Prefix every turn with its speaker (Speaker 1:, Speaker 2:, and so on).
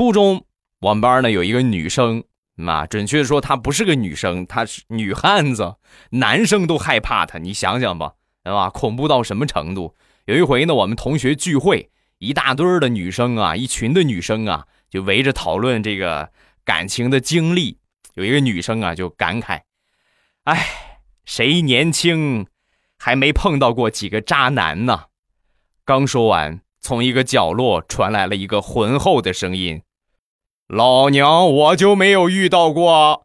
Speaker 1: 初中我们班呢有一个女生，啊，准确说她不是个女生，她是女汉子，男生都害怕她。你想想吧，对吧？恐怖到什么程度？有一回呢，我们同学聚会，一大堆的女生啊，一群的女生啊，就围着讨论这个感情的经历。有一个女生啊，就感慨：“哎，谁年轻还没碰到过几个渣男呢？”刚说完，从一个角落传来了一个浑厚的声音：“老娘我就没有遇到过。